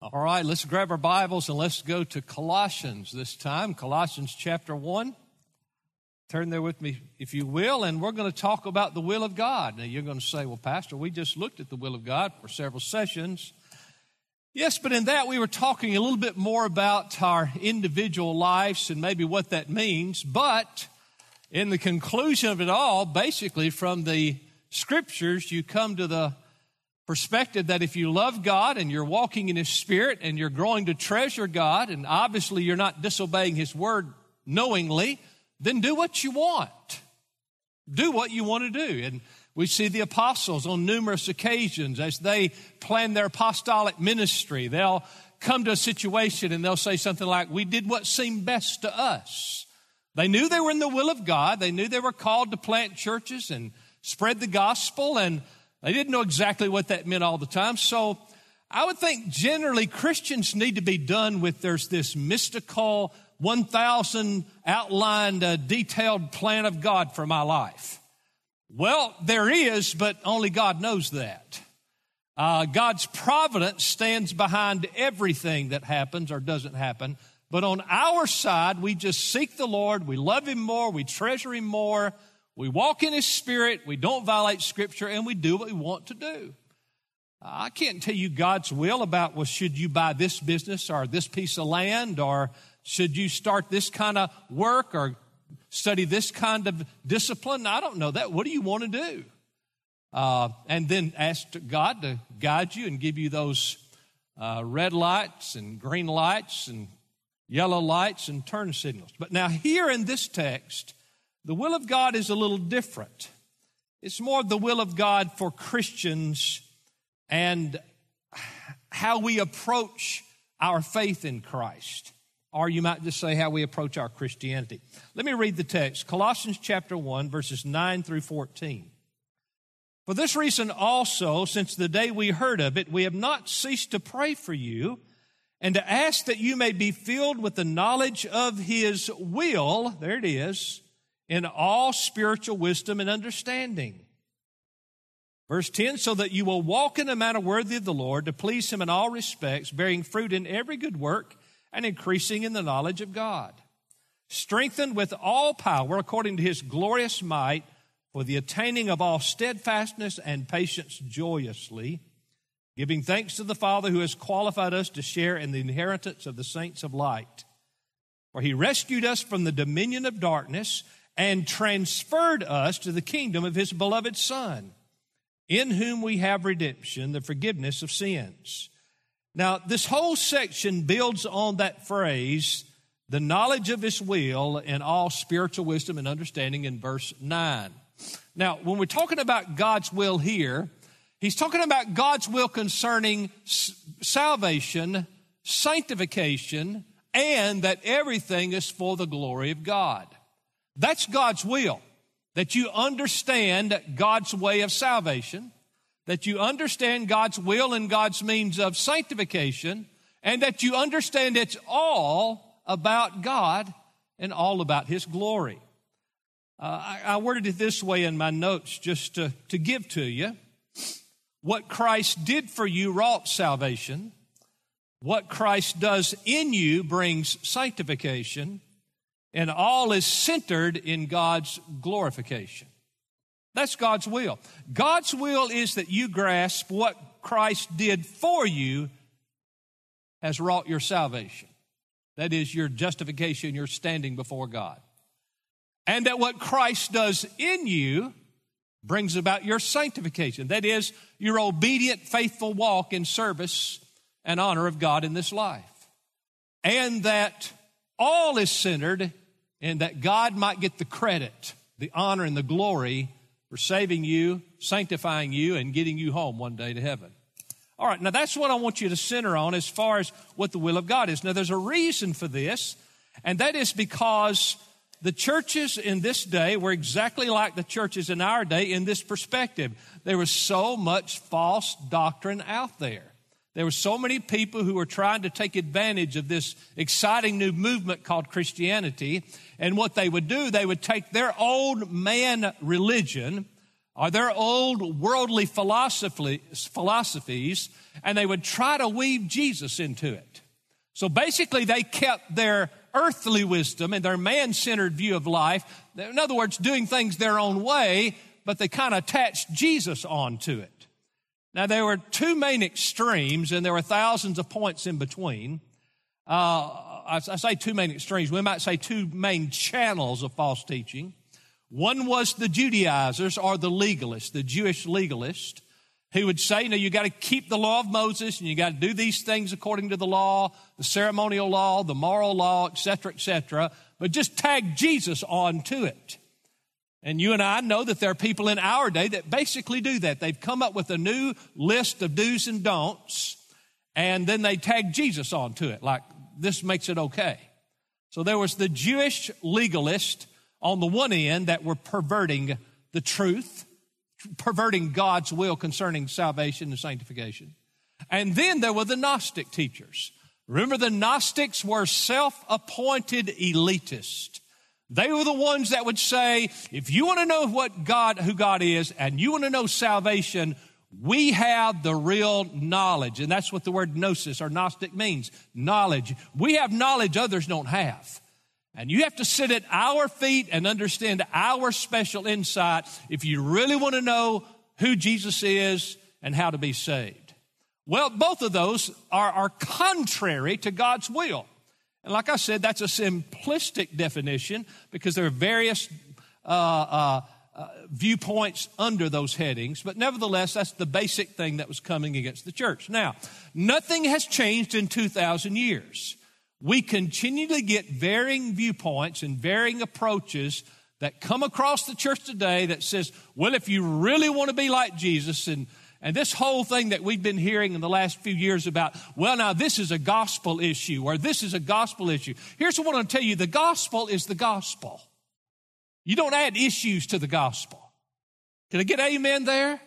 All right, let's grab our Bibles and let's go to Colossians this time, Colossians chapter 1. Turn there with me, if you will, and we're going to talk about the will of God. Now, you're going to say, well, Pastor, we just looked at the will of God for several sessions. Yes, but in that we were talking a little bit more about our individual lives and maybe what that means. But in the conclusion of it all, basically from the scriptures, you come to the perspective that if you love God and you're walking in His Spirit and you're growing to treasure God, and obviously you're not disobeying His word knowingly, then do what you want. Do what you want to do. And we see the apostles on numerous occasions as they plan their apostolic ministry. They'll come to a situation and they'll say something like, We did what seemed best to us. They knew they were in the will of God. They knew they were called to plant churches and spread the gospel. And they didn't know exactly what that meant all the time. So I would think generally Christians need to be done with there's this mystical 1,000 outlined, uh, detailed plan of God for my life. Well, there is, but only God knows that. Uh, God's providence stands behind everything that happens or doesn't happen. But on our side, we just seek the Lord. We love Him more. We treasure Him more. We walk in His Spirit, we don't violate Scripture, and we do what we want to do. I can't tell you God's will about, well, should you buy this business or this piece of land or should you start this kind of work or study this kind of discipline? I don't know that. What do you want to do? Uh, and then ask God to guide you and give you those uh, red lights and green lights and yellow lights and turn signals. But now, here in this text, the will of God is a little different. It's more the will of God for Christians and how we approach our faith in Christ. Or you might just say how we approach our Christianity. Let me read the text Colossians chapter 1, verses 9 through 14. For this reason also, since the day we heard of it, we have not ceased to pray for you and to ask that you may be filled with the knowledge of His will. There it is in all spiritual wisdom and understanding. Verse 10 so that you will walk in a manner worthy of the Lord to please Him in all respects, bearing fruit in every good work and increasing in the knowledge of God, strengthened with all power according to His glorious might for the attaining of all steadfastness and patience joyously, giving thanks to the Father who has qualified us to share in the inheritance of the saints of light. For He rescued us from the dominion of darkness and transferred us to the kingdom of his beloved Son, in whom we have redemption, the forgiveness of sins. Now, this whole section builds on that phrase, the knowledge of his will and all spiritual wisdom and understanding in verse 9. Now, when we're talking about God's will here, he's talking about God's will concerning salvation, sanctification, and that everything is for the glory of God. That's God's will. That you understand God's way of salvation, that you understand God's will and God's means of sanctification, and that you understand it's all about God and all about His glory. Uh, I, I, worded it this way in my notes just to, to give to you. What Christ did for you wrought salvation. What Christ does in you brings sanctification and all is centered in God's glorification. That's God's will. God's will is that you grasp what Christ did for you has wrought your salvation. That is your justification, your standing before God. And that what Christ does in you brings about your sanctification. That is your obedient, faithful walk in service and honor of God in this life. And that all is centered in that God might get the credit, the honor, and the glory for saving you, sanctifying you, and getting you home one day to heaven. All right, now that's what I want you to center on as far as what the will of God is. Now, there's a reason for this, and that is because the churches in this day were exactly like the churches in our day in this perspective. There was so much false doctrine out there. There were so many people who were trying to take advantage of this exciting new movement called Christianity. And what they would do, they would take their old man religion or their old worldly philosophies, and they would try to weave Jesus into it. So basically, they kept their earthly wisdom and their man centered view of life. In other words, doing things their own way, but they kind of attached Jesus onto it. Now, there were two main extremes, and there were thousands of points in between. Uh, I, I say two main extremes. We might say two main channels of false teaching. One was the Judaizers or the legalists, the Jewish legalist, who would say, you know, you got to keep the law of Moses and you got to do these things according to the law, the ceremonial law, the moral law, etc., etc., but just tag Jesus onto it. And you and I know that there are people in our day that basically do that. They've come up with a new list of do's and don'ts, and then they tag Jesus onto it, like this makes it okay. So there was the Jewish legalist on the one end that were perverting the truth, perverting God's will concerning salvation and sanctification. And then there were the Gnostic teachers. Remember, the Gnostics were self appointed elitists. They were the ones that would say, if you want to know what God, who God is, and you want to know salvation, we have the real knowledge. And that's what the word gnosis or Gnostic means knowledge. We have knowledge others don't have. And you have to sit at our feet and understand our special insight if you really want to know who Jesus is and how to be saved. Well, both of those are, are contrary to God's will. And like I said, that's a simplistic definition because there are various uh, uh, uh, viewpoints under those headings. But nevertheless, that's the basic thing that was coming against the church. Now, nothing has changed in 2,000 years we continually get varying viewpoints and varying approaches that come across the church today that says, well, if you really want to be like Jesus, and, and this whole thing that we've been hearing in the last few years about, well, now this is a gospel issue, or this is a gospel issue. Here's what I want to tell you the gospel is the gospel. You don't add issues to the gospel. Can I get amen there?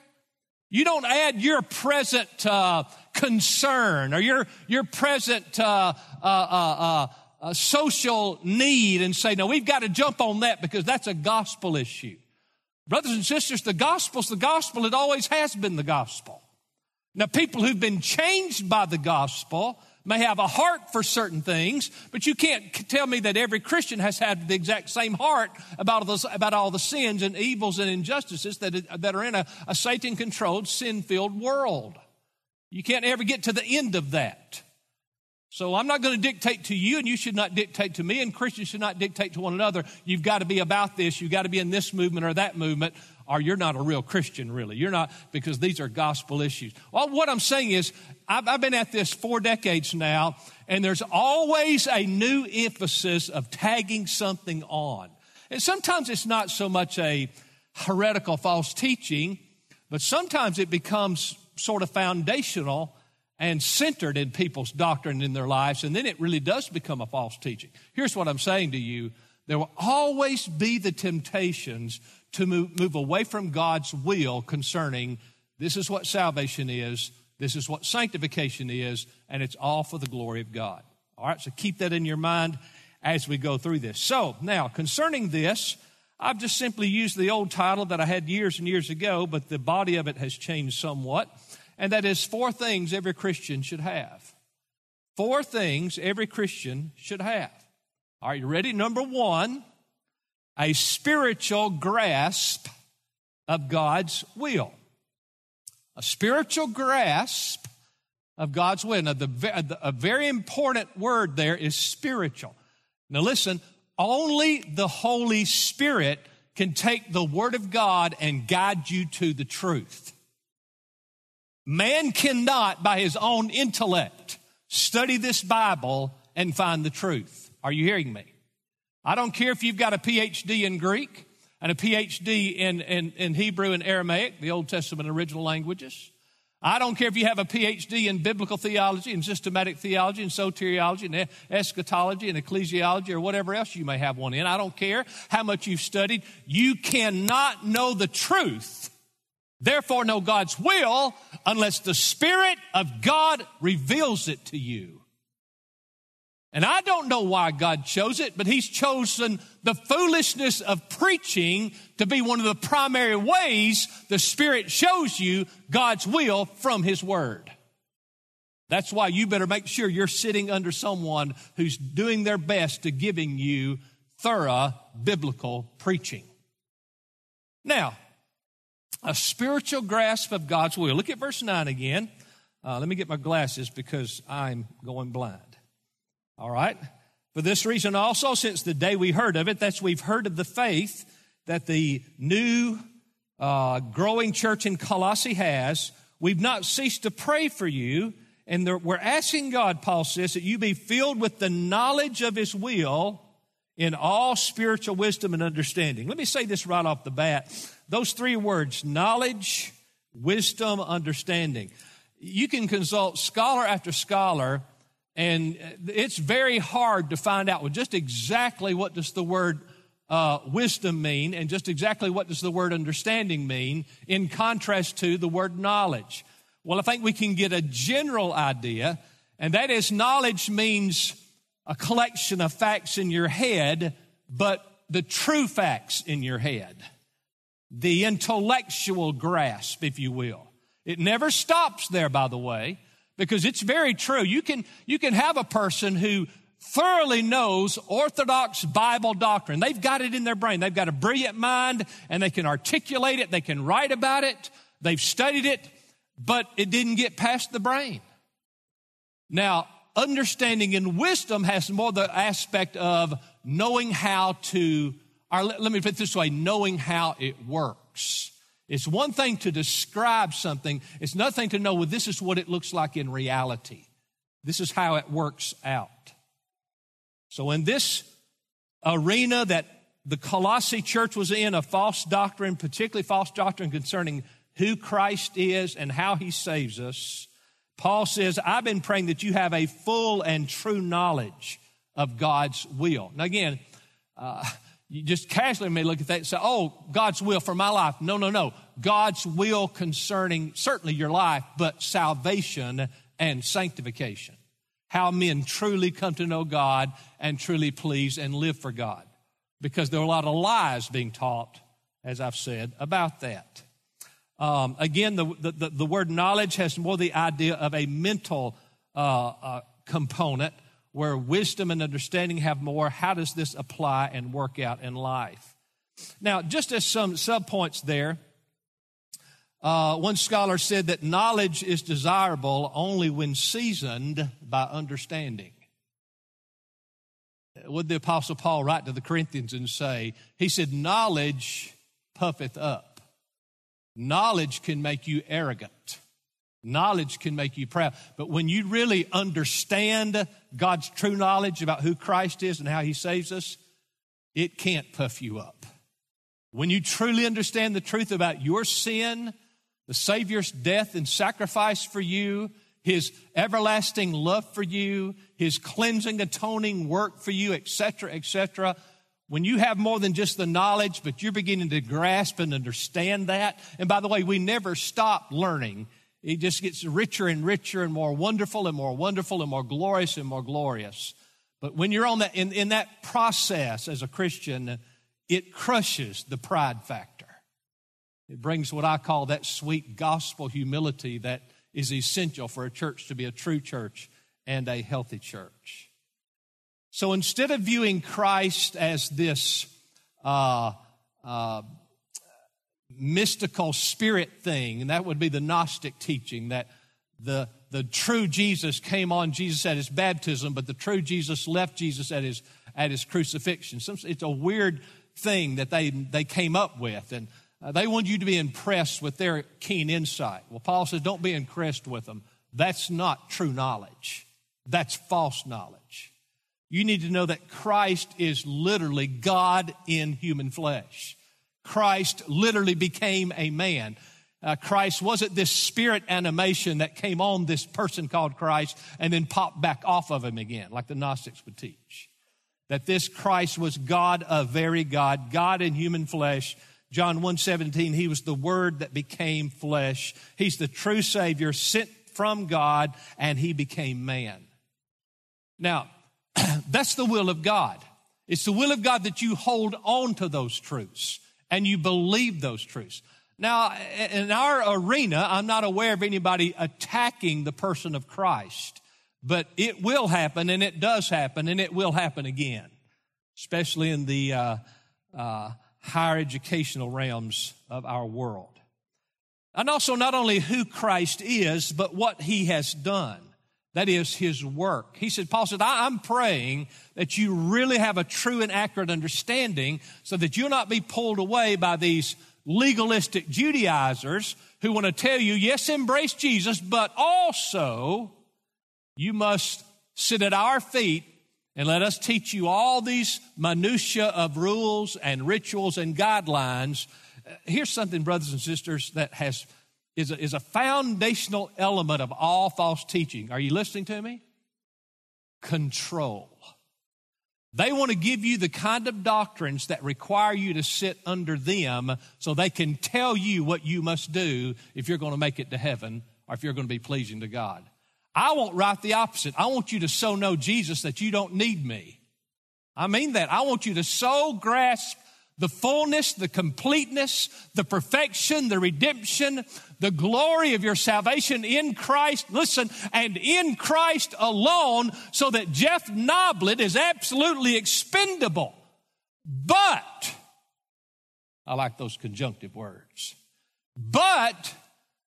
You don't add your present uh, concern or your, your present uh uh, uh, uh, social need and say, no, we've got to jump on that because that's a gospel issue. Brothers and sisters, the gospel's the gospel. It always has been the gospel. Now, people who've been changed by the gospel may have a heart for certain things, but you can't tell me that every Christian has had the exact same heart about, those, about all the sins and evils and injustices that, that are in a, a Satan controlled, sin filled world. You can't ever get to the end of that. So I'm not going to dictate to you, and you should not dictate to me, and Christians should not dictate to one another. You've got to be about this, you've got to be in this movement or that movement, or you're not a real Christian, really. You're not, because these are gospel issues. Well, what I'm saying is, I've, I've been at this four decades now, and there's always a new emphasis of tagging something on. And sometimes it's not so much a heretical false teaching, but sometimes it becomes sort of foundational and centered in people's doctrine in their lives, and then it really does become a false teaching. Here's what I'm saying to you there will always be the temptations to move, move away from God's will concerning this is what salvation is, this is what sanctification is, and it's all for the glory of God. All right, so keep that in your mind as we go through this. So, now concerning this, I've just simply used the old title that I had years and years ago, but the body of it has changed somewhat. And that is four things every Christian should have. Four things every Christian should have. Are you ready? Number one, a spiritual grasp of God's will. A spiritual grasp of God's will. Now, the, a very important word there is spiritual. Now, listen, only the Holy Spirit can take the Word of God and guide you to the truth. Man cannot, by his own intellect, study this Bible and find the truth. Are you hearing me? I don't care if you've got a PhD in Greek and a PhD in, in, in Hebrew and Aramaic, the Old Testament original languages. I don't care if you have a PhD in biblical theology and systematic theology and soteriology and eschatology and ecclesiology or whatever else you may have one in. I don't care how much you've studied. You cannot know the truth, therefore know God's will, unless the Spirit of God reveals it to you. And I don't know why God chose it, but He's chosen the foolishness of preaching to be one of the primary ways the Spirit shows you God's will from His Word. That's why you better make sure you're sitting under someone who's doing their best to giving you thorough biblical preaching. Now, a spiritual grasp of God's will. Look at verse 9 again. Uh, let me get my glasses because I'm going blind. All right? For this reason also, since the day we heard of it, that's we've heard of the faith that the new uh, growing church in Colossae has, we've not ceased to pray for you. And we're asking God, Paul says, that you be filled with the knowledge of his will in all spiritual wisdom and understanding. Let me say this right off the bat. Those three words, knowledge, wisdom, understanding. You can consult scholar after scholar and it's very hard to find out well, just exactly what does the word uh, wisdom mean and just exactly what does the word understanding mean in contrast to the word knowledge. Well, I think we can get a general idea, and that is knowledge means a collection of facts in your head, but the true facts in your head. The intellectual grasp, if you will. It never stops there, by the way because it's very true. You can, you can have a person who thoroughly knows orthodox Bible doctrine. They've got it in their brain. They've got a brilliant mind and they can articulate it. They can write about it. They've studied it, but it didn't get past the brain. Now, understanding and wisdom has more the aspect of knowing how to, or let me put it this way, knowing how it works. It's one thing to describe something, it's another thing to know, well, this is what it looks like in reality. This is how it works out. So, in this arena that the Colossae church was in, a false doctrine, particularly false doctrine concerning who Christ is and how he saves us, Paul says, I've been praying that you have a full and true knowledge of God's will. Now, again, uh, you just casually may look at that and say, oh, God's will for my life. No, no, no. God's will concerning certainly your life, but salvation and sanctification. How men truly come to know God and truly please and live for God. Because there are a lot of lies being taught, as I've said, about that. Um, again, the, the, the, word knowledge has more the idea of a mental uh, uh, component where wisdom and understanding have more. How does this apply and work out in life? Now, just as some subpoints there, uh, one scholar said that knowledge is desirable only when seasoned by understanding. Would the Apostle Paul write to the Corinthians and say, he said, knowledge puffeth up. Knowledge can make you arrogant. Knowledge can make you proud. But when you really understand God's true knowledge about who Christ is and how he saves us, it can't puff you up. When you truly understand the truth about your sin, the Savior's death and sacrifice for you, his everlasting love for you, his cleansing, atoning work for you, etc., etc., when you have more than just the knowledge, but you're beginning to grasp and understand that, and by the way, we never stop learning it just gets richer and richer and more wonderful and more wonderful and more glorious and more glorious. But when you're on that, in, in that process as a Christian, it crushes the pride factor. It brings what I call that sweet gospel humility that is essential for a church to be a true church and a healthy church. So instead of viewing Christ as this uh, uh, mystical spirit thing, and that would be the Gnostic teaching that the, the true Jesus came on Jesus at his baptism, but the true Jesus left Jesus at his, at his crucifixion. It's a weird thing that they, they came up with, and uh, they want you to be impressed with their keen insight. Well, Paul says, don't be impressed with them. That's not true knowledge. That's false knowledge. You need to know that Christ is literally God in human flesh. Christ literally became a man. Uh, Christ wasn't this spirit animation that came on this person called Christ and then popped back off of him again, like the Gnostics would teach. That this Christ was God, a very God, God in human flesh. John 1:17, he was the word that became flesh. He's the true Savior sent from God, and he became man. Now, that's the will of God. It's the will of God that you hold on to those truths and you believe those truths. Now, in our arena, I'm not aware of anybody attacking the person of Christ, but it will happen and it does happen and it will happen again, especially in the uh, uh, higher educational realms of our world. And also, not only who Christ is, but what he has done. That is his work. He said, Paul said, I'm praying that you really have a true and accurate understanding so that you'll not be pulled away by these legalistic Judaizers who want to tell you, yes, embrace Jesus, but also you must sit at our feet and let us teach you all these minutiae of rules and rituals and guidelines. Uh, here's something, brothers and sisters, that has is a, is a foundational element of all false teaching. Are you listening to me? Control. They want to give you the kind of doctrines that require you to sit under them so they can tell you what you must do if you're going to make it to heaven or if you're going to be pleasing to God. I want right the opposite. I want you to so know Jesus that you don't need me. I mean that. I want you to so grasp the fullness, the completeness, the perfection, the redemption, the glory of your salvation in Christ, listen, and in Christ alone, so that Jeff Noblit is absolutely expendable. But, I like those conjunctive words, but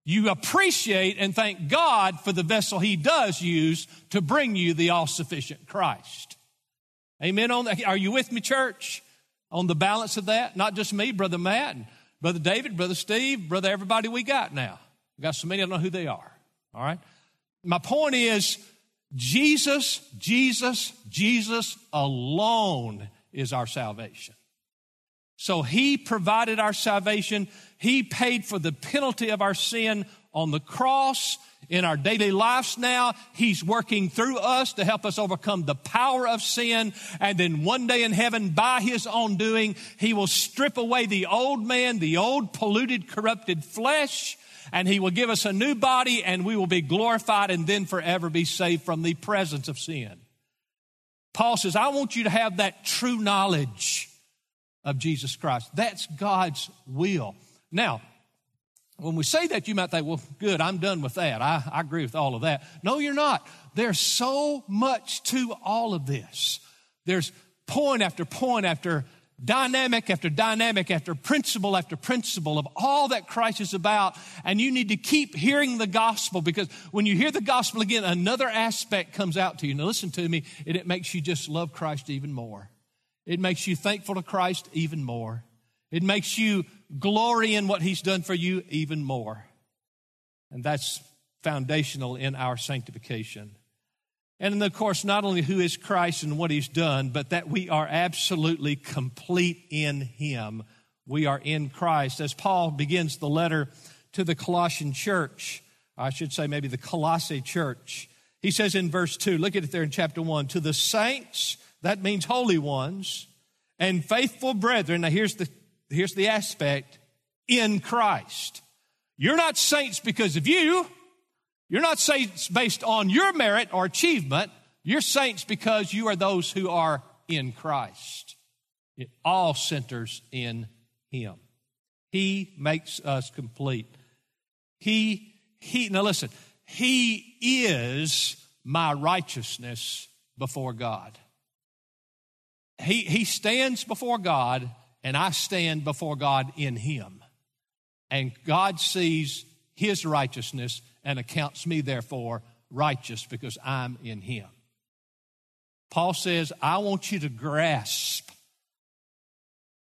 you appreciate and thank God for the vessel He does use to bring you the all sufficient Christ. Amen. On that. Are you with me, church? On the balance of that. Not just me, Brother Matt, and Brother David, Brother Steve, Brother everybody we got now. We got so many, I don't know who they are. All right? My point is Jesus, Jesus, Jesus alone is our salvation. So he provided our salvation. He paid for the penalty of our sin on the cross in our daily lives now. He's working through us to help us overcome the power of sin. And then one day in heaven, by his own doing, he will strip away the old man, the old polluted, corrupted flesh, and he will give us a new body and we will be glorified and then forever be saved from the presence of sin. Paul says, I want you to have that true knowledge of Jesus Christ. That's God's will. Now, when we say that, you might think, well, good, I'm done with that. I, I agree with all of that. No, you're not. There's so much to all of this. There's point after point after dynamic after dynamic after principle after principle of all that Christ is about. And you need to keep hearing the gospel because when you hear the gospel again, another aspect comes out to you. Now, listen to me, and it makes you just love Christ even more. It makes you thankful to Christ even more. It makes you glory in what He's done for you even more. And that's foundational in our sanctification. And then, of course, not only who is Christ and what He's done, but that we are absolutely complete in Him. We are in Christ. As Paul begins the letter to the Colossian church, I should say maybe the Colossae church, he says in verse 2, look at it there in chapter 1, to the saints, that means holy ones, and faithful brethren. Now here's the here's the aspect in Christ. You're not saints because of you. You're not saints based on your merit or achievement. You're saints because you are those who are in Christ. It all centers in Him. He makes us complete. He, He, now listen, He is my righteousness before God. He, he stands before God and I stand before God in Him. And God sees His righteousness and accounts me, therefore, righteous because I'm in Him. Paul says, I want you to grasp,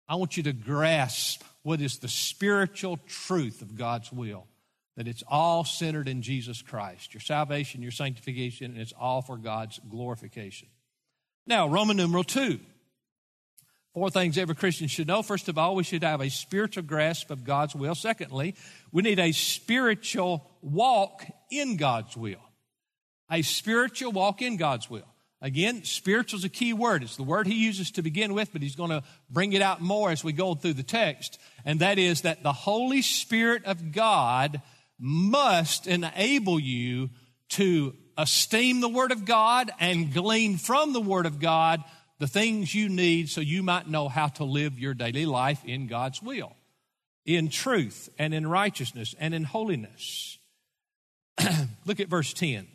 I want you to grasp what is the spiritual truth of God's will. That it's all centered in Jesus Christ. Your salvation, your sanctification, and it's all for God's glorification. Now, Roman numeral two. Four things every Christian should know. First of all, we should have a spiritual grasp of God's will. Secondly, we need a spiritual walk in God's will. A spiritual walk in God's will. Again, spiritual is a key word. It's the word he uses to begin with, but he's going to bring it out more as we go through the text. And that is that the Holy Spirit of God must enable you to esteem the Word of God and glean from the Word of God the things you need so you might know how to live your daily life in God's will, in truth and in righteousness and in holiness. Look at verse 10.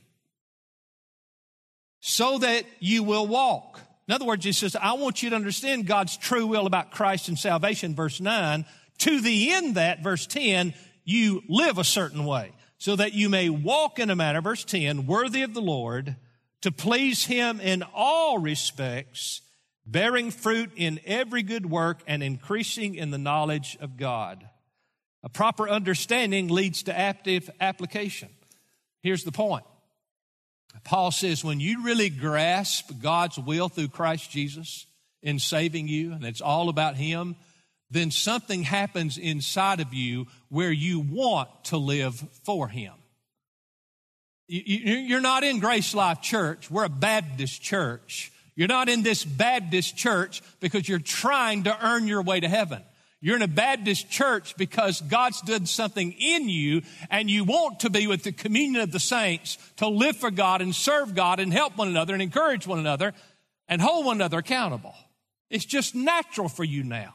So that you will walk. In other words, he says, I want you to understand God's true will about Christ and salvation, verse 9, to the end that, verse 10, you live a certain way, so that you may walk in a manner, verse 10, worthy of the Lord, to please him in all respects, bearing fruit in every good work and increasing in the knowledge of God. A proper understanding leads to active application. Here's the point. Paul says, when you really grasp God's will through Christ Jesus in saving you, and it's all about Him, then something happens inside of you where you want to live for Him. You're not in Grace Life Church. We're a Baptist church. You're not in this Baptist church because you're trying to earn your way to heaven. You're in a Baptist church because God's done something in you and you want to be with the communion of the saints to live for God and serve God and help one another and encourage one another and hold one another accountable. It's just natural for you now.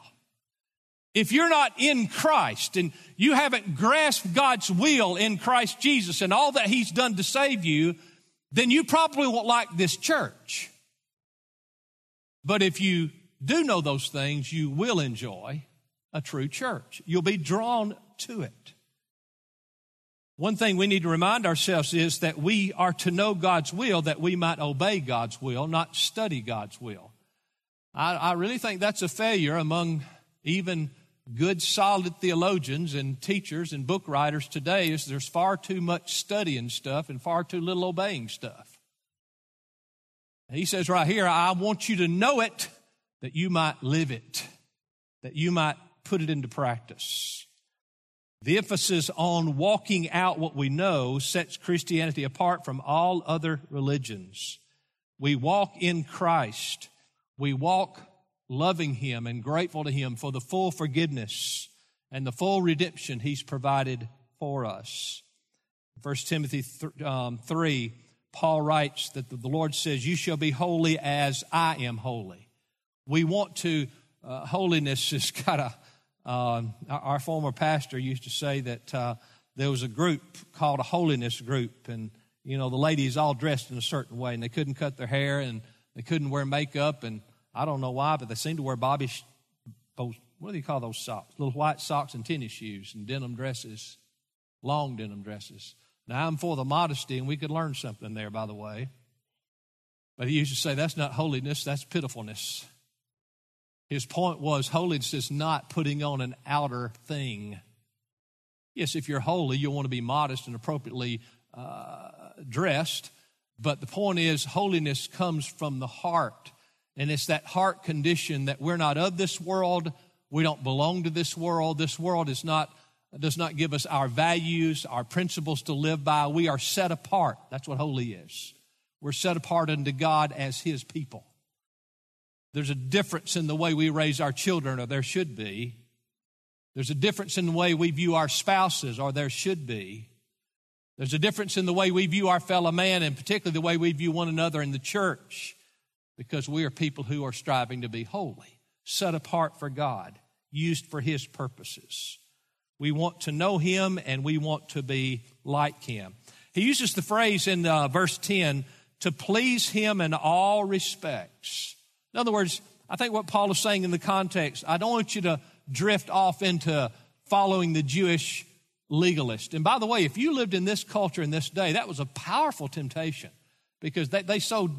If you're not in Christ and you haven't grasped God's will in Christ Jesus and all that He's done to save you, then you probably won't like this church. But if you do know those things, you will enjoy a true church. You'll be drawn to it. One thing we need to remind ourselves is that we are to know God's will that we might obey God's will, not study God's will. I, I really think that's a failure among even good, solid theologians and teachers and book writers today is there's far too much studying stuff and far too little obeying stuff. he says right here, I want you to know it that you might live it, that you might put it into practice. The emphasis on walking out what we know sets Christianity apart from all other religions. We walk in Christ. We walk loving Him and grateful to Him for the full forgiveness and the full redemption He's provided for us. 1 Timothy th- um, 3, Paul writes that the Lord says, You shall be holy as I am holy. We want to, uh, holiness is kind of, uh, our former pastor used to say that uh, there was a group called a holiness group, and, you know, the ladies all dressed in a certain way, and they couldn't cut their hair, and they couldn't wear makeup, and I don't know why, but they seem to wear Bobby, what do you call those socks? Little white socks and tennis shoes and denim dresses, long denim dresses. Now, I'm for the modesty, and we could learn something there, by the way. But he used to say that's not holiness, that's pitifulness. His point was holiness is not putting on an outer thing. Yes, if you're holy, you'll want to be modest and appropriately uh, dressed. But the point is, holiness comes from the heart. And it's that heart condition that we're not of this world. We don't belong to this world. This world is not, does not give us our values, our principles to live by. We are set apart. That's what holy is. We're set apart unto God as His people. There's a difference in the way we raise our children, or there should be. There's a difference in the way we view our spouses, or there should be. There's a difference in the way we view our fellow man, and particularly the way we view one another in the church because we are people who are striving to be holy, set apart for God, used for His purposes. We want to know Him and we want to be like Him. He uses the phrase in uh, verse 10 to please Him in all respects. In other words, I think what Paul is saying in the context, I don't want you to drift off into following the Jewish legalist. And by the way, if you lived in this culture in this day, that was a powerful temptation because they, they so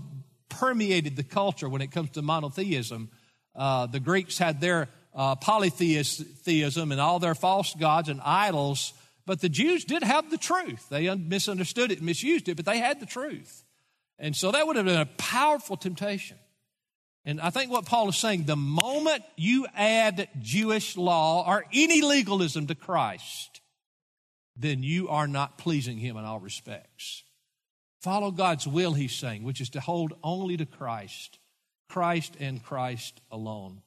permeated the culture when it comes to monotheism. Uh, the Greeks had their uh, polytheism and all their false gods and idols, but the Jews did have the truth. They misunderstood it misused it, but they had the truth. And so that would have been a powerful temptation. And I think what Paul is saying, the moment you add Jewish law or any legalism to Christ, then you are not pleasing him in all respects. Follow God's will, he's saying, which is to hold only to Christ, Christ and Christ alone.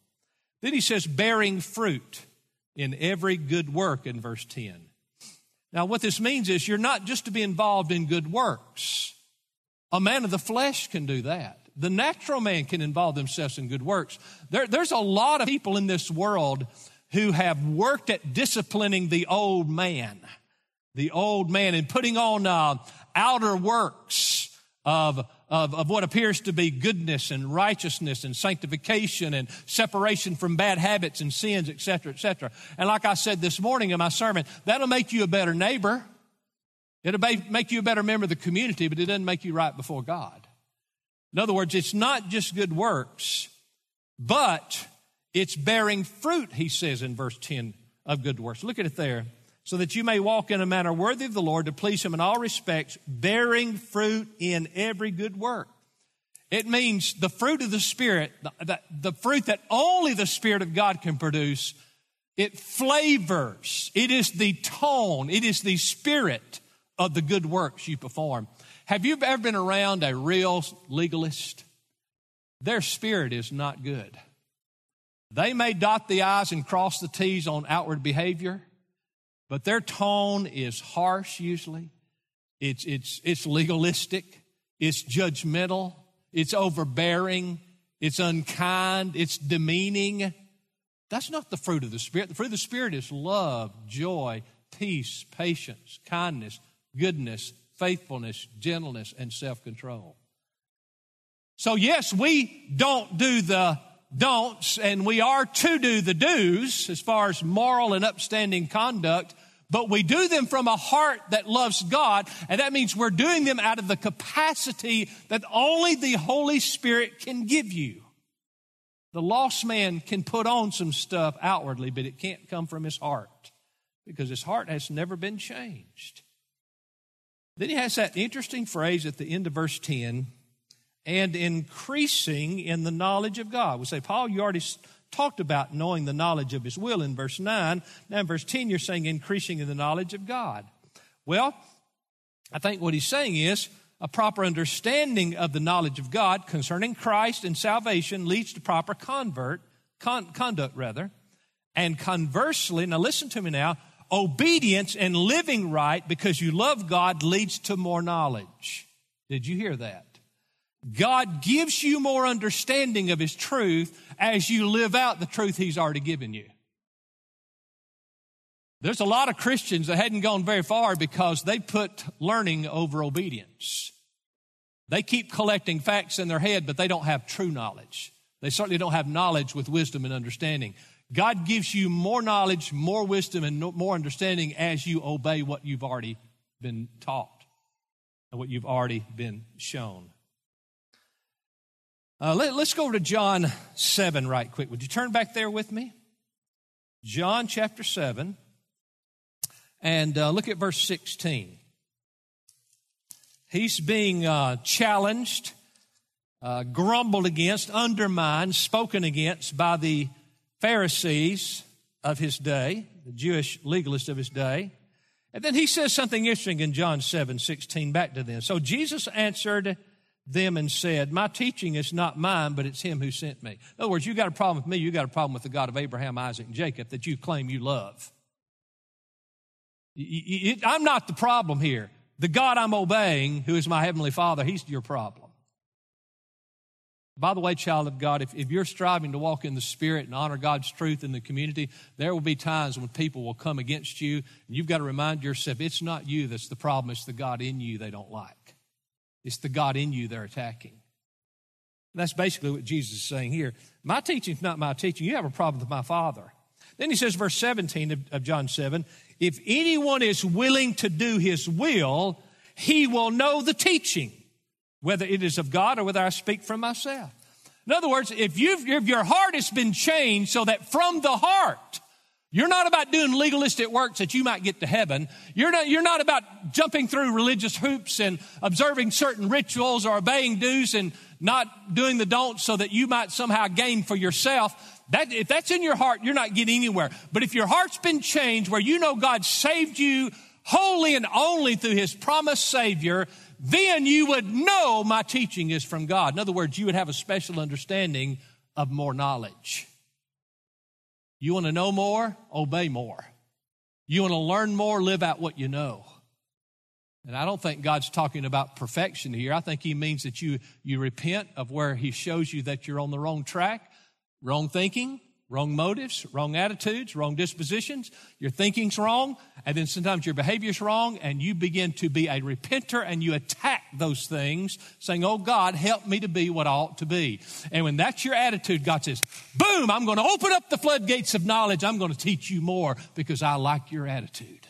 Then he says, bearing fruit in every good work in verse 10. Now, what this means is you're not just to be involved in good works. A man of the flesh can do that. The natural man can involve themselves in good works. There, there's a lot of people in this world who have worked at disciplining the old man, the old man, and putting on uh, outer works of, of, of what appears to be goodness and righteousness and sanctification and separation from bad habits and sins, etc., etc. And like I said this morning in my sermon, that'll make you a better neighbor. It'll make you a better member of the community, but it doesn't make you right before God. In other words, it's not just good works, but it's bearing fruit, he says in verse 10 of good works. Look at it there so that you may walk in a manner worthy of the Lord to please Him in all respects, bearing fruit in every good work. It means the fruit of the Spirit, the, the, the, fruit that only the Spirit of God can produce. It flavors, it is the tone, it is the spirit of the good works you perform. Have you ever been around a real legalist? Their spirit is not good. They may dot the I's and cross the T's on outward behavior, but their tone is harsh usually. It's, it's, it's legalistic. It's judgmental. It's overbearing. It's unkind. It's demeaning. That's not the fruit of the Spirit. The fruit of the Spirit is love, joy, peace, patience, kindness, goodness, faithfulness, gentleness, and self control. So, yes, we don't do the don'ts, and we are to do the do's as far as moral and upstanding conduct, but we do them from a heart that loves God, and that means we're doing them out of the capacity that only the Holy Spirit can give you. The lost man can put on some stuff outwardly, but it can't come from his heart because his heart has never been changed. Then he has that interesting phrase at the end of verse 10 and increasing in the knowledge of God. We say, Paul, you already talked about knowing the knowledge of his will in verse 9. Now in verse 10, you're saying increasing in the knowledge of God. Well, I think what he's saying is a proper understanding of the knowledge of God concerning Christ and salvation leads to proper convert, con, conduct rather. And conversely, now listen to me now, obedience and living right because you love God leads to more knowledge. Did you hear that? God gives you more understanding of His truth as you live out the truth He's already given you. There's a lot of Christians that hadn't gone very far because they put learning over obedience. They keep collecting facts in their head, but they don't have true knowledge. They certainly don't have knowledge with wisdom and understanding. God gives you more knowledge, more wisdom, and more understanding as you obey what you've already been taught and what you've already been shown. Uh, let, us go over to John 7 right quick. Would you turn back there with me? John chapter 7, and uh, look at verse 16. He's being uh, challenged, uh, grumbled against, undermined, spoken against by the Pharisees of his day, the Jewish legalists of his day. And then he says something interesting in John 7 16 back to them. So Jesus answered, them and said, My teaching is not mine, but it's him who sent me. In other words, you got a problem with me, you got a problem with the God of Abraham, Isaac, and Jacob that you claim you love. I'm not the problem here. The God I'm obeying, who is my heavenly Father, he's your problem. By the way, child of God, if, if you're striving to walk in the Spirit and honor God's truth in the community, there will be times when people will come against you, and you've got to remind yourself it's not you that's the problem, it's the God in you they don't like. It's the God in you they're attacking. And that's basically what Jesus is saying here. My teaching is not my teaching. You have a problem with my Father. Then he says, verse 17 of, of John 7 if anyone is willing to do his will, he will know the teaching, whether it is of God or whether I speak from myself. In other words, if, if your heart has been changed so that from the heart, you're not about doing legalistic works that you might get to heaven. You're not, you're not about jumping through religious hoops and observing certain rituals or obeying do's and not doing the don'ts so that you might somehow gain for yourself. That, if that's in your heart, you're not getting anywhere. But if your heart's been changed where you know God saved you wholly and only through his promised Savior, then you would know my teaching is from God. In other words, you would have a special understanding of more knowledge. You want to know more? Obey more. You want to learn more? Live out what you know. And I don't think God's talking about perfection here. I think He means that you, you repent of where He shows you that you're on the wrong track, wrong thinking, wrong motives, wrong attitudes, wrong dispositions. Your thinking's wrong, and then sometimes your behavior's wrong, and you begin to be a repenter and you attack those things, saying, Oh God, help me to be what I ought to be. And when that's your attitude, God says, Boom, I'm going to open up the floodgates of knowledge. I'm going to teach you more because I like your attitude.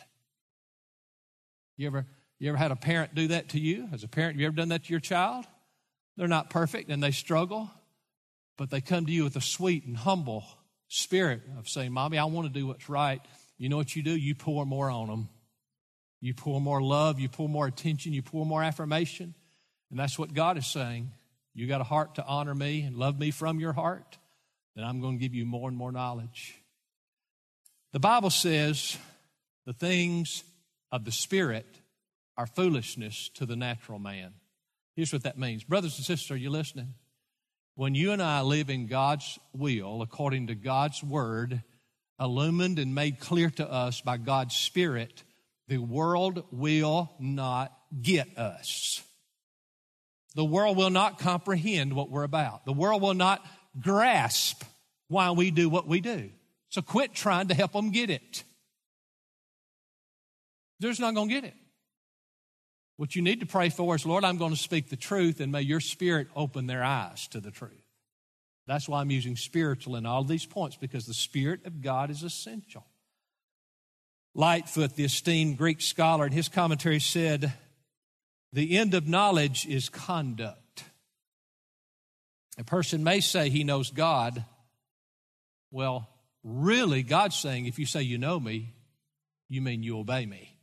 You ever you ever had a parent do that to you? As a parent, you ever done that to your child? They're not perfect and they struggle, but they come to you with a sweet and humble spirit of saying, Mommy, I want to do what's right. You know what you do? You pour more on them. You pour more love, you pour more attention, you pour more affirmation. And that's what God is saying. You got a heart to honor me and love me from your heart, then I'm going to give you more and more knowledge. The Bible says the things of the Spirit are foolishness to the natural man. Here's what that means. Brothers and sisters, are you listening? When you and I live in God's will, according to God's word, illumined and made clear to us by God's Spirit, the world will not get us. The world will not comprehend what we're about. The world will not grasp why we do what we do. So quit trying to help them get it. They're just not going to get it. What you need to pray for is, Lord, I'm going to speak the truth, and may your spirit open their eyes to the truth. That's why I'm using spiritual in all these points, because the Spirit of God is essential. Lightfoot, the esteemed Greek scholar, in his commentary said, The end of knowledge is conduct. A person may say he knows God. Well, really, God's saying, if you say you know me, you mean you obey me.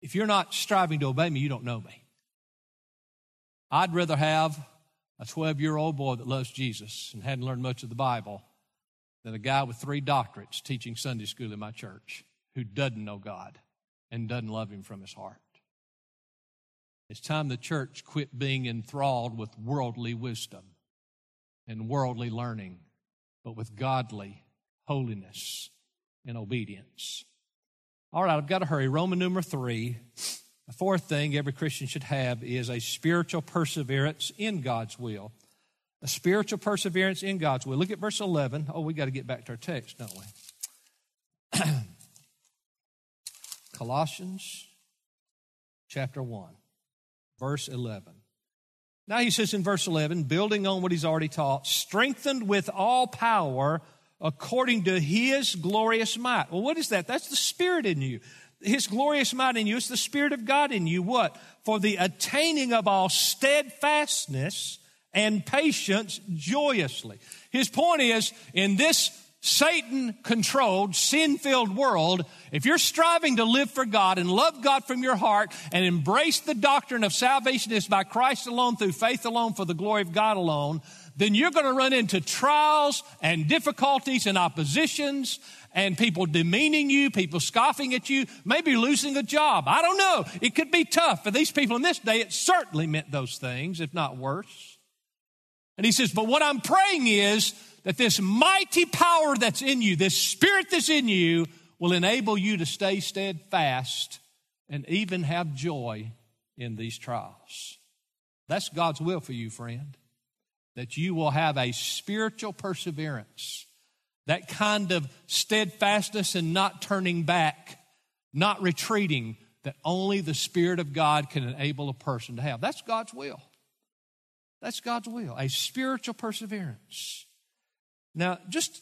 If you're not striving to obey me, you don't know me. I'd rather have a 12 year old boy that loves Jesus and hadn't learned much of the Bible than a guy with three doctorates teaching Sunday school in my church who doesn't know God and doesn't love Him from his heart. It's time the church quit being enthralled with worldly wisdom and worldly learning, but with godly holiness and obedience. All right, I've got to hurry. Roman number three. The fourth thing every Christian should have is a spiritual perseverance in God's will. A spiritual perseverance in God's will. Look at verse 11. Oh, we got to get back to our text, don't we? Colossians chapter 1, verse 11. Now he says in verse 11, building on what he's already taught, strengthened with all power according to his glorious might. Well, what is that? That's the Spirit in you. His glorious might in you is the Spirit of God in you. What? For the attaining of all steadfastness and patience joyously. His point is, in this Satan controlled, sin filled world, if you're striving to live for God and love God from your heart and embrace the doctrine of salvation is by Christ alone, through faith alone, for the glory of God alone, then you're going to run into trials and difficulties and oppositions and people demeaning you, people scoffing at you, maybe losing a job. I don't know. It could be tough. For these people in this day, it certainly meant those things, if not worse. And he says, But what I'm praying is that this mighty power that's in you, this spirit that's in you, will enable you to stay steadfast and even have joy in these trials. That's God's will for you, friend that you will have a spiritual perseverance, that kind of steadfastness and not turning back, not retreating, that only the Spirit of God can enable a person to have. That's God's will. That's God's will, a spiritual perseverance. Now, just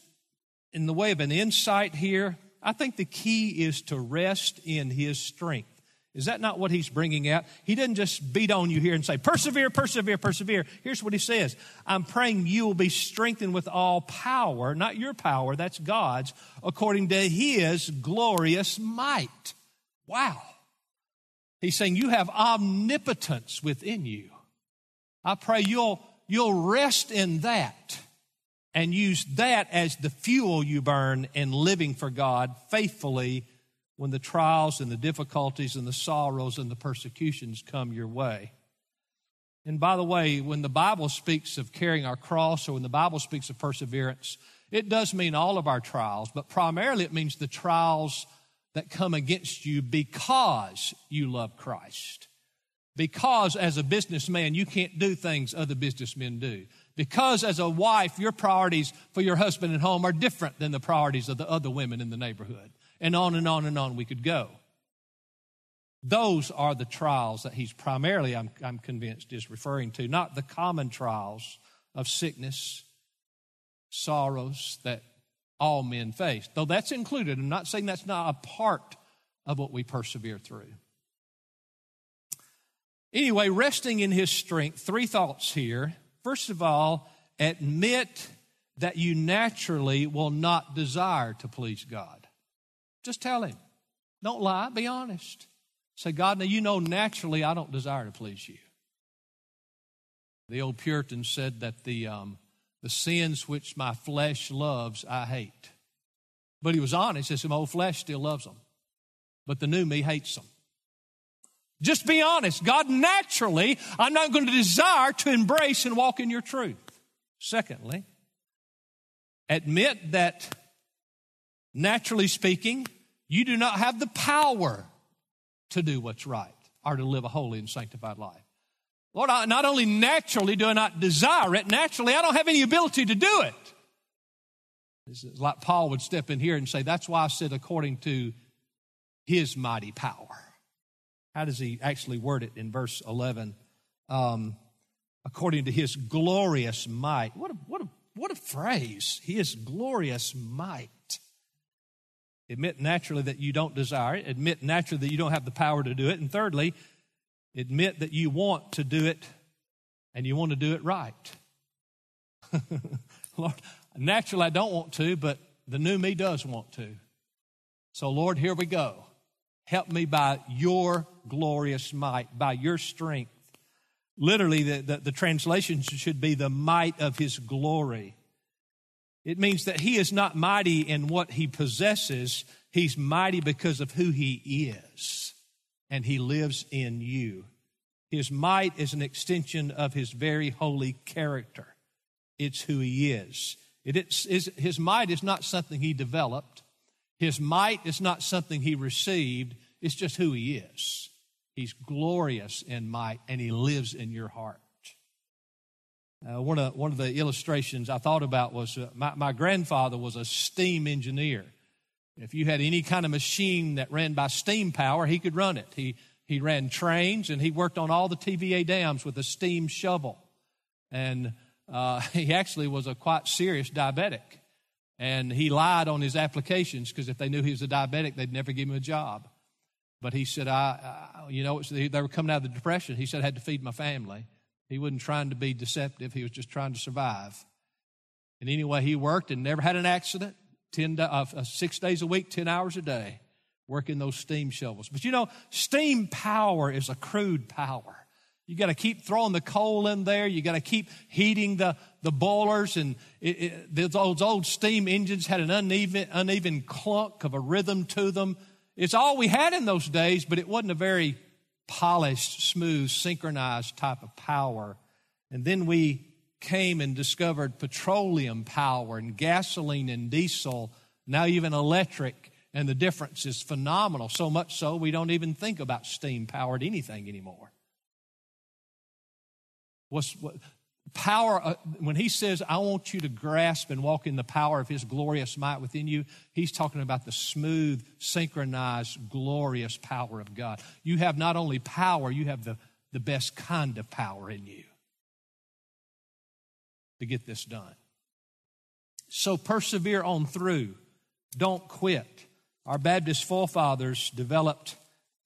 in the way of an insight here, I think the key is to rest in His strength. Is that not what he's bringing out? He didn't just beat on you here and say, persevere, persevere, persevere. Here's what he says I'm praying you will be strengthened with all power, not your power, that's God's, according to his glorious might. Wow. He's saying you have omnipotence within you. I pray you'll, you'll rest in that and use that as the fuel you burn in living for God faithfully when the trials and the difficulties and the sorrows and the persecutions come your way. And by the way, when the Bible speaks of carrying our cross or when the Bible speaks of perseverance, it does mean all of our trials, but primarily it means the trials that come against you because you love Christ. Because as a businessman, you can't do things other businessmen do. Because as a wife, your priorities for your husband at home are different than the priorities of the other women in the neighborhood. And on and on and on we could go. Those are the trials that he's primarily, I'm, I'm convinced, is referring to, not the common trials of sickness, sorrows that all men face. Though that's included. I'm not saying that's not a part of what we persevere through. Anyway, resting in his strength, three thoughts here. First of all, admit that you naturally will not desire to please God. Just tell him. Don't lie, be honest. Say, God, now you know naturally I don't desire to please you. The old Puritan said that the, um, the sins which my flesh loves, I hate. But he was honest. He said, my old flesh still loves them. But the new me hates them. Just be honest. God, naturally, I'm not going to desire to embrace and walk in your truth. Secondly, admit that, naturally speaking, you do not have the power to do what's right or to live a holy and sanctified life. Lord, I, not only naturally do I not desire it, naturally I don't have any ability to do it. It's like Paul would step in here and say, That's why I said according to his mighty power. How does he actually word it in verse 11? Um, according to his glorious might. What a, what a, what a phrase. His glorious might. Admit naturally that you don't desire it. Admit naturally that you don't have the power to do it. And thirdly, admit that you want to do it and you want to do it right. Lord, naturally I don't want to, but the new me does want to. So, Lord, here we go. Help me by your glorious might, by your strength. Literally, the, the, the translation should be the might of his glory. It means that he is not mighty in what he possesses, he's mighty because of who he is, and he lives in you. His might is an extension of his very holy character. It's who he is. It is his might is not something he developed. His might is not something he received. It's just who he is. He's glorious in might, and he lives in your heart. Uh, one, of, one of the illustrations I thought about was uh, my, my grandfather was a steam engineer. If you had any kind of machine that ran by steam power, he could run it. He, he ran trains and he worked on all the TVA dams with a steam shovel. And uh, he actually was a quite serious diabetic. And he lied on his applications because if they knew he was a diabetic, they'd never give him a job. But he said, I, I you know, they were coming out of the depression. He said, I had to feed my family. He wasn't trying to be deceptive, he was just trying to survive. And anyway, he worked and never had an accident. Ten, uh, uh, six days a week, 10 hours a day, working those steam shovels. But you know, steam power is a crude power. You got to keep throwing the coal in there. You got to keep heating the, the boilers. And it, it, those, old, old steam engines had an uneven, uneven clunk of a rhythm to them. It's all we had in those days, but it wasn't a very polished, smooth, synchronized type of power. And then we came and discovered petroleum power and gasoline and diesel, now even electric, and the difference is phenomenal. So much so we don't even think about steam powered anything anymore. What's, what, power, uh, when he says, I want you to grasp and walk in the power of his glorious might within you, he's talking about the smooth, synchronized, glorious power of God. You have not only power, you have the, the best kind of power in you to get this done. So persevere on through. Don't quit. Our Baptist forefathers developed,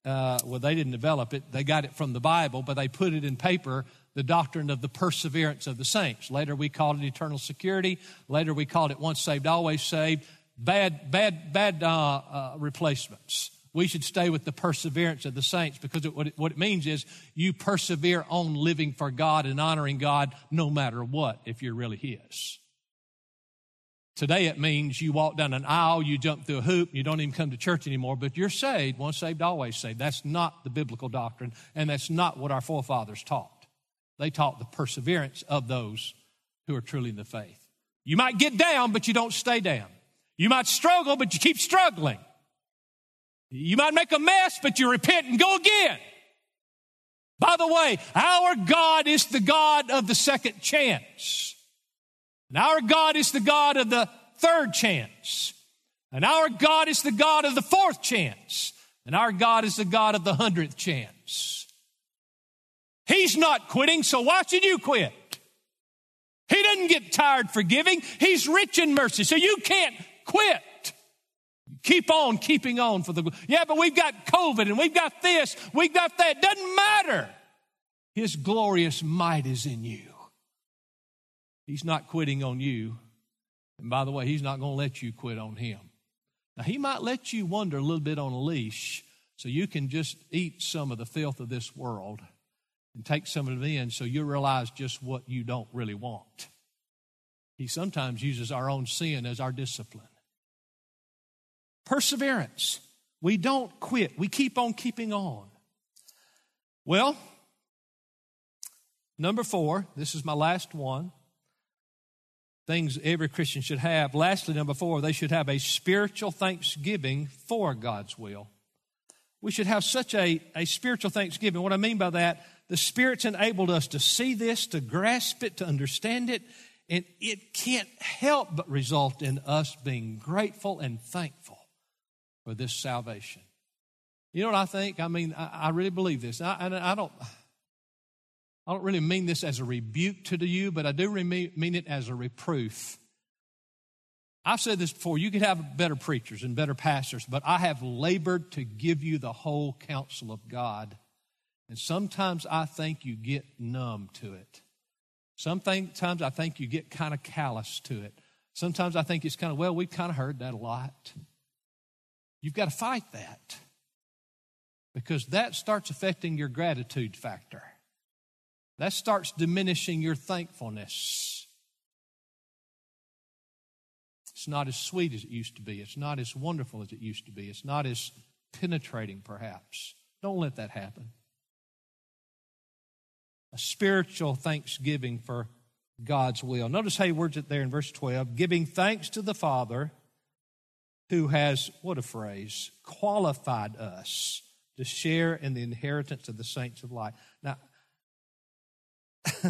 uh, well, they didn't develop it, they got it from the Bible, but they put it in paper the doctrine of the perseverance of the saints. Later we called it eternal security. Later we called it once saved, always saved. Bad, bad, bad uh, uh, replacements. We should stay with the perseverance of the saints because it, what, it, what it means is you persevere on living for God and honoring God no matter what if you're really His. Today it means you walk down an aisle, you jump through a hoop, you don't even come to church anymore, but you're saved, once saved, always saved. That's not the biblical doctrine, and that's not what our forefathers taught. They taught the perseverance of those who are truly in the faith. You might get down, but you don't stay down. You might struggle, but you keep struggling. You might make a mess, but you repent and go again. By the way, our God is the God of the second chance. And our God is the God of the third chance. And our God is the God of the fourth chance. And our God is the God of the hundredth chance. He's not quitting, so why should you quit? He doesn't get tired forgiving. He's rich in mercy, so you can't quit. Keep on keeping on for the. Yeah, but we've got COVID and we've got this, we've got that. Doesn't matter. His glorious might is in you. He's not quitting on you. And by the way, He's not going to let you quit on Him. Now, He might let you wander a little bit on a leash so you can just eat some of the filth of this world and take some of it in so you realize just what you don't really want. He sometimes uses our own sin as our discipline. Perseverance. We don't quit, we keep on keeping on. Well, number four, this is my last one. Things every Christian should have. Lastly, number four, they should have a spiritual thanksgiving for God's will. We should have such a, a spiritual thanksgiving. What I mean by that, the Spirit's enabled us to see this, to grasp it, to understand it, and it can't help but result in us being grateful and thankful for this salvation. You know what I think? I mean, I, I really believe this. I, I, I, don't. I don't really mean this as a rebuke to you, but I do mean it as a reproof. I've said this before you could have better preachers and better pastors, but I have labored to give you the whole counsel of God. And sometimes I think you get numb to it. Sometimes I think you get kind of callous to it. Sometimes I think it's kind of, well, we've kind of heard that a lot. You've got to fight that because that starts affecting your gratitude factor. That starts diminishing your thankfulness. It's not as sweet as it used to be. It's not as wonderful as it used to be. It's not as penetrating, perhaps. Don't let that happen. A spiritual thanksgiving for God's will. Notice how he words it there in verse 12 giving thanks to the Father who has, what a phrase, qualified us to share in the inheritance of the saints of light. Now,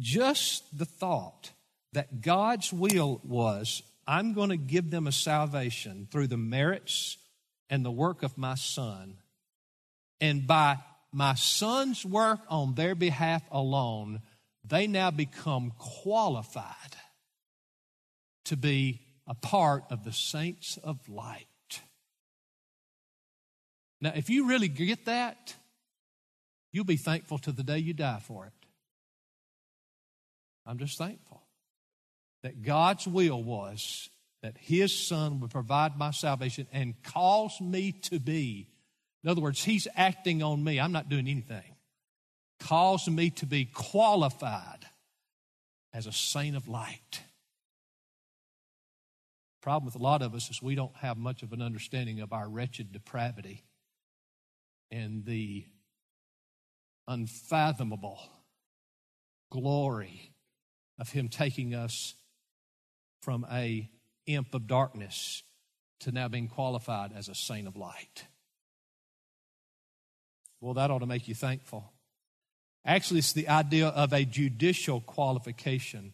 just the thought that God's will was, I'm going to give them a salvation through the merits and the work of my Son. And by my Son's work on their behalf alone, they now become qualified to be a part of the saints of light. Now, if you really get that, you'll be thankful to the day you die for it. I'm just thankful that God's will was that His Son would provide my salvation and cause me to be. In other words, He's acting on me. I'm not doing anything. Cause me to be qualified as a saint of light. Problem with a lot of us is we don't have much of an understanding of our wretched depravity and the unfathomable glory of Him taking us from a imp of darkness to now being qualified as a saint of light. Well, that ought to make you thankful. Actually, it's the idea of a judicial qualification.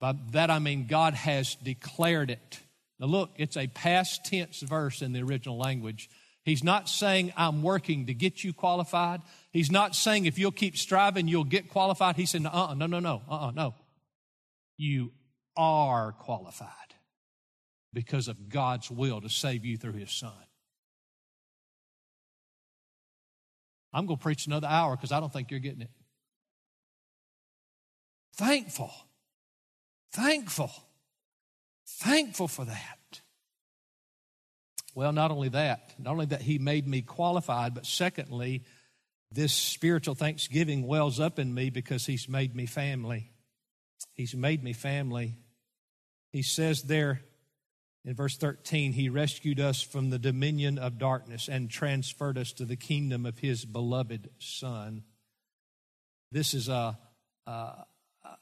By that I mean God has declared it. Now, look, it's a past tense verse in the original language. He's not saying, I'm working to get you qualified. He's not saying, if you'll keep striving, you'll get qualified. He said, uh uh-uh, no, no, no, uh uh-uh, no. You are qualified because of God's will to save you through His Son. I'm going to preach another hour because I don't think you're getting it. Thankful Thankful. Thankful for that. Well, not only that, not only that He made me qualified, but secondly, this spiritual thanksgiving wells up in me because He's made me family. He's made me family. He says there in verse 13, He rescued us from the dominion of darkness and transferred us to the kingdom of His beloved Son. This is a, a,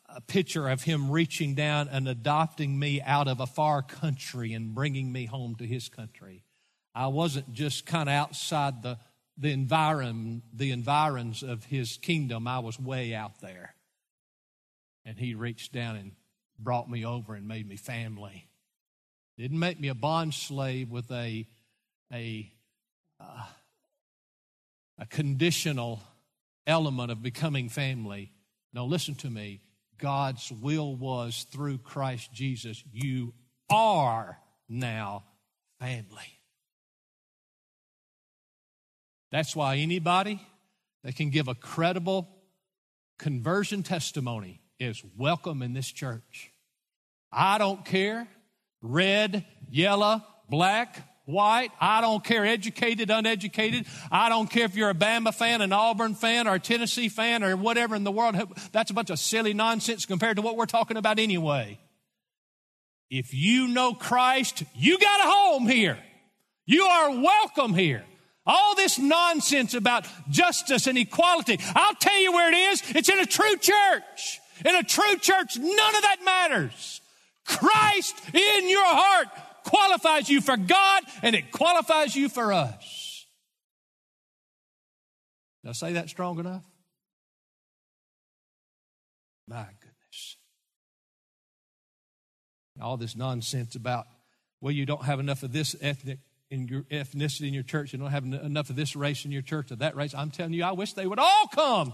a picture of him reaching down and adopting me out of a far country and bringing me home to his country. I wasn't just kind of outside the, the, environ, the environs of his kingdom, I was way out there. And he reached down and brought me over and made me family. Didn't make me a bond slave with a, a, uh, a conditional element of becoming family. No, listen to me. God's will was through Christ Jesus, you are now family. That's why anybody that can give a credible conversion testimony is welcome in this church. I don't care red, yellow, black, white. I don't care, educated, uneducated. I don't care if you're a Bama fan, an Auburn fan, or a Tennessee fan, or whatever in the world. That's a bunch of silly nonsense compared to what we're talking about anyway. If you know Christ, you got a home here. You are welcome here. All this nonsense about justice and equality, I'll tell you where it is. It's in a true church. In a true church, none of that matters. Christ in your heart qualifies you for God and it qualifies you for us. Did I say that strong enough? My goodness. All this nonsense about, well, you don't have enough of this ethnic in your ethnicity in your church, you don't have enough of this race in your church or that race. I'm telling you, I wish they would all come.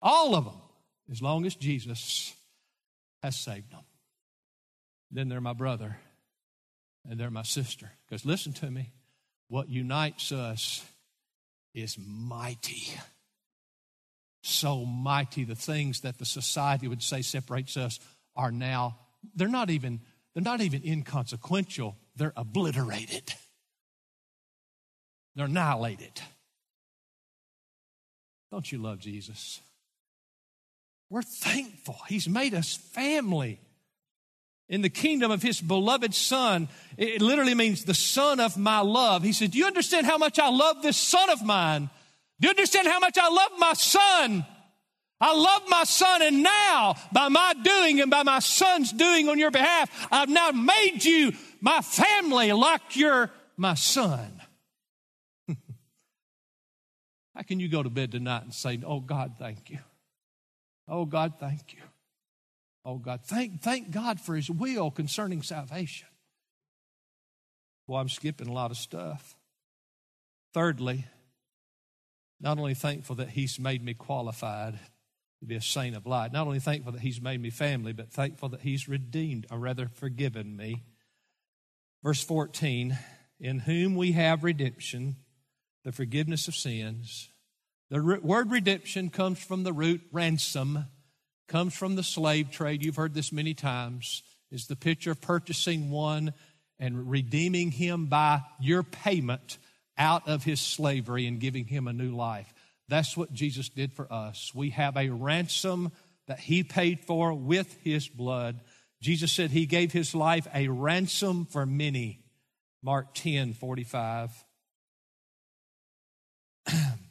All of them, as long as Jesus has saved them. Then they're my brother and they're my sister. Because listen to me, what unites us is mighty. So mighty. The things that the society would say separates us are now, they're not even, they're not even inconsequential. They're obliterated. They're annihilated. Don't you love Jesus? We're thankful. He's made us family in the kingdom of his beloved son. It literally means the son of my love. He said, Do you understand how much I love this son of mine? Do you understand how much I love my son? I love my son, and now by my doing and by my son's doing on your behalf, I've now made you my family like you're my son. how can you go to bed tonight and say, Oh God, thank you? Oh God, thank you. Oh God, thank, thank God for His will concerning salvation. Well, I'm skipping a lot of stuff. Thirdly, not only thankful that He's made me qualified to be a saint of light, not only thankful that He's made me family, but thankful that He's redeemed, or rather forgiven me. Verse 14, in whom we have redemption, the forgiveness of sins. The word redemption comes from the root ransom comes from the slave trade. You've heard this many times. Is the picture of purchasing one and redeeming him by your payment out of his slavery and giving him a new life. That's what Jesus did for us. We have a ransom that he paid for with his blood. Jesus said he gave his life a ransom for many. Mark 10 45.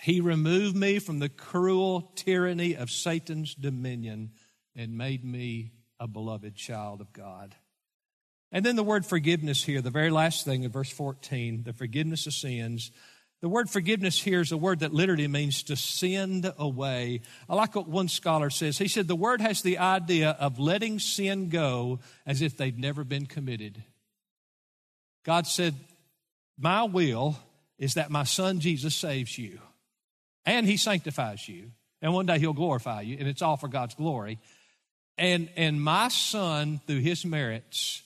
He removed me from the cruel tyranny of Satan's dominion and made me a beloved child of God. And then the word forgiveness here, the very last thing in verse 14, the forgiveness of sins. The word forgiveness here is a word that literally means to send away. I like what one scholar says. He said the word has the idea of letting sin go as if they'd never been committed. God said, My will is that my son Jesus saves you and he sanctifies you. And one day he'll glorify you, and it's all for God's glory. And, and my son, through his merits,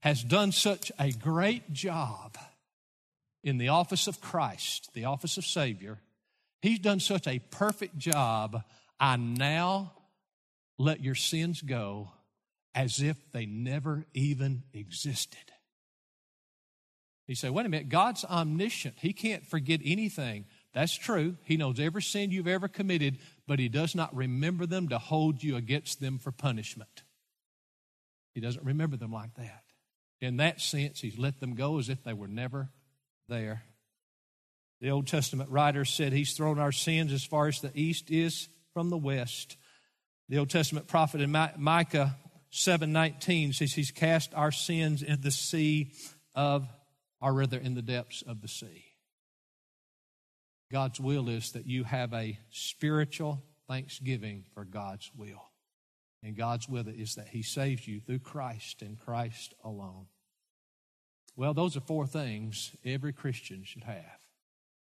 has done such a great job in the office of Christ, the office of Savior. He's done such a perfect job. I now let your sins go as if they never even existed. He say, wait a minute, God's omniscient. He can't forget anything. That's true. He knows every sin you've ever committed, but He does not remember them to hold you against them for punishment. He doesn't remember them like that. In that sense, He's let them go as if they were never there. The Old Testament writer said He's thrown our sins as far as the east is from the west. The Old Testament prophet in Micah 7:19 says He's cast our sins in the sea of or rather in the depths of the sea. God's will is that you have a spiritual thanksgiving for God's will. And God's will is that He saves you through Christ and Christ alone. Well, those are four things every Christian should have.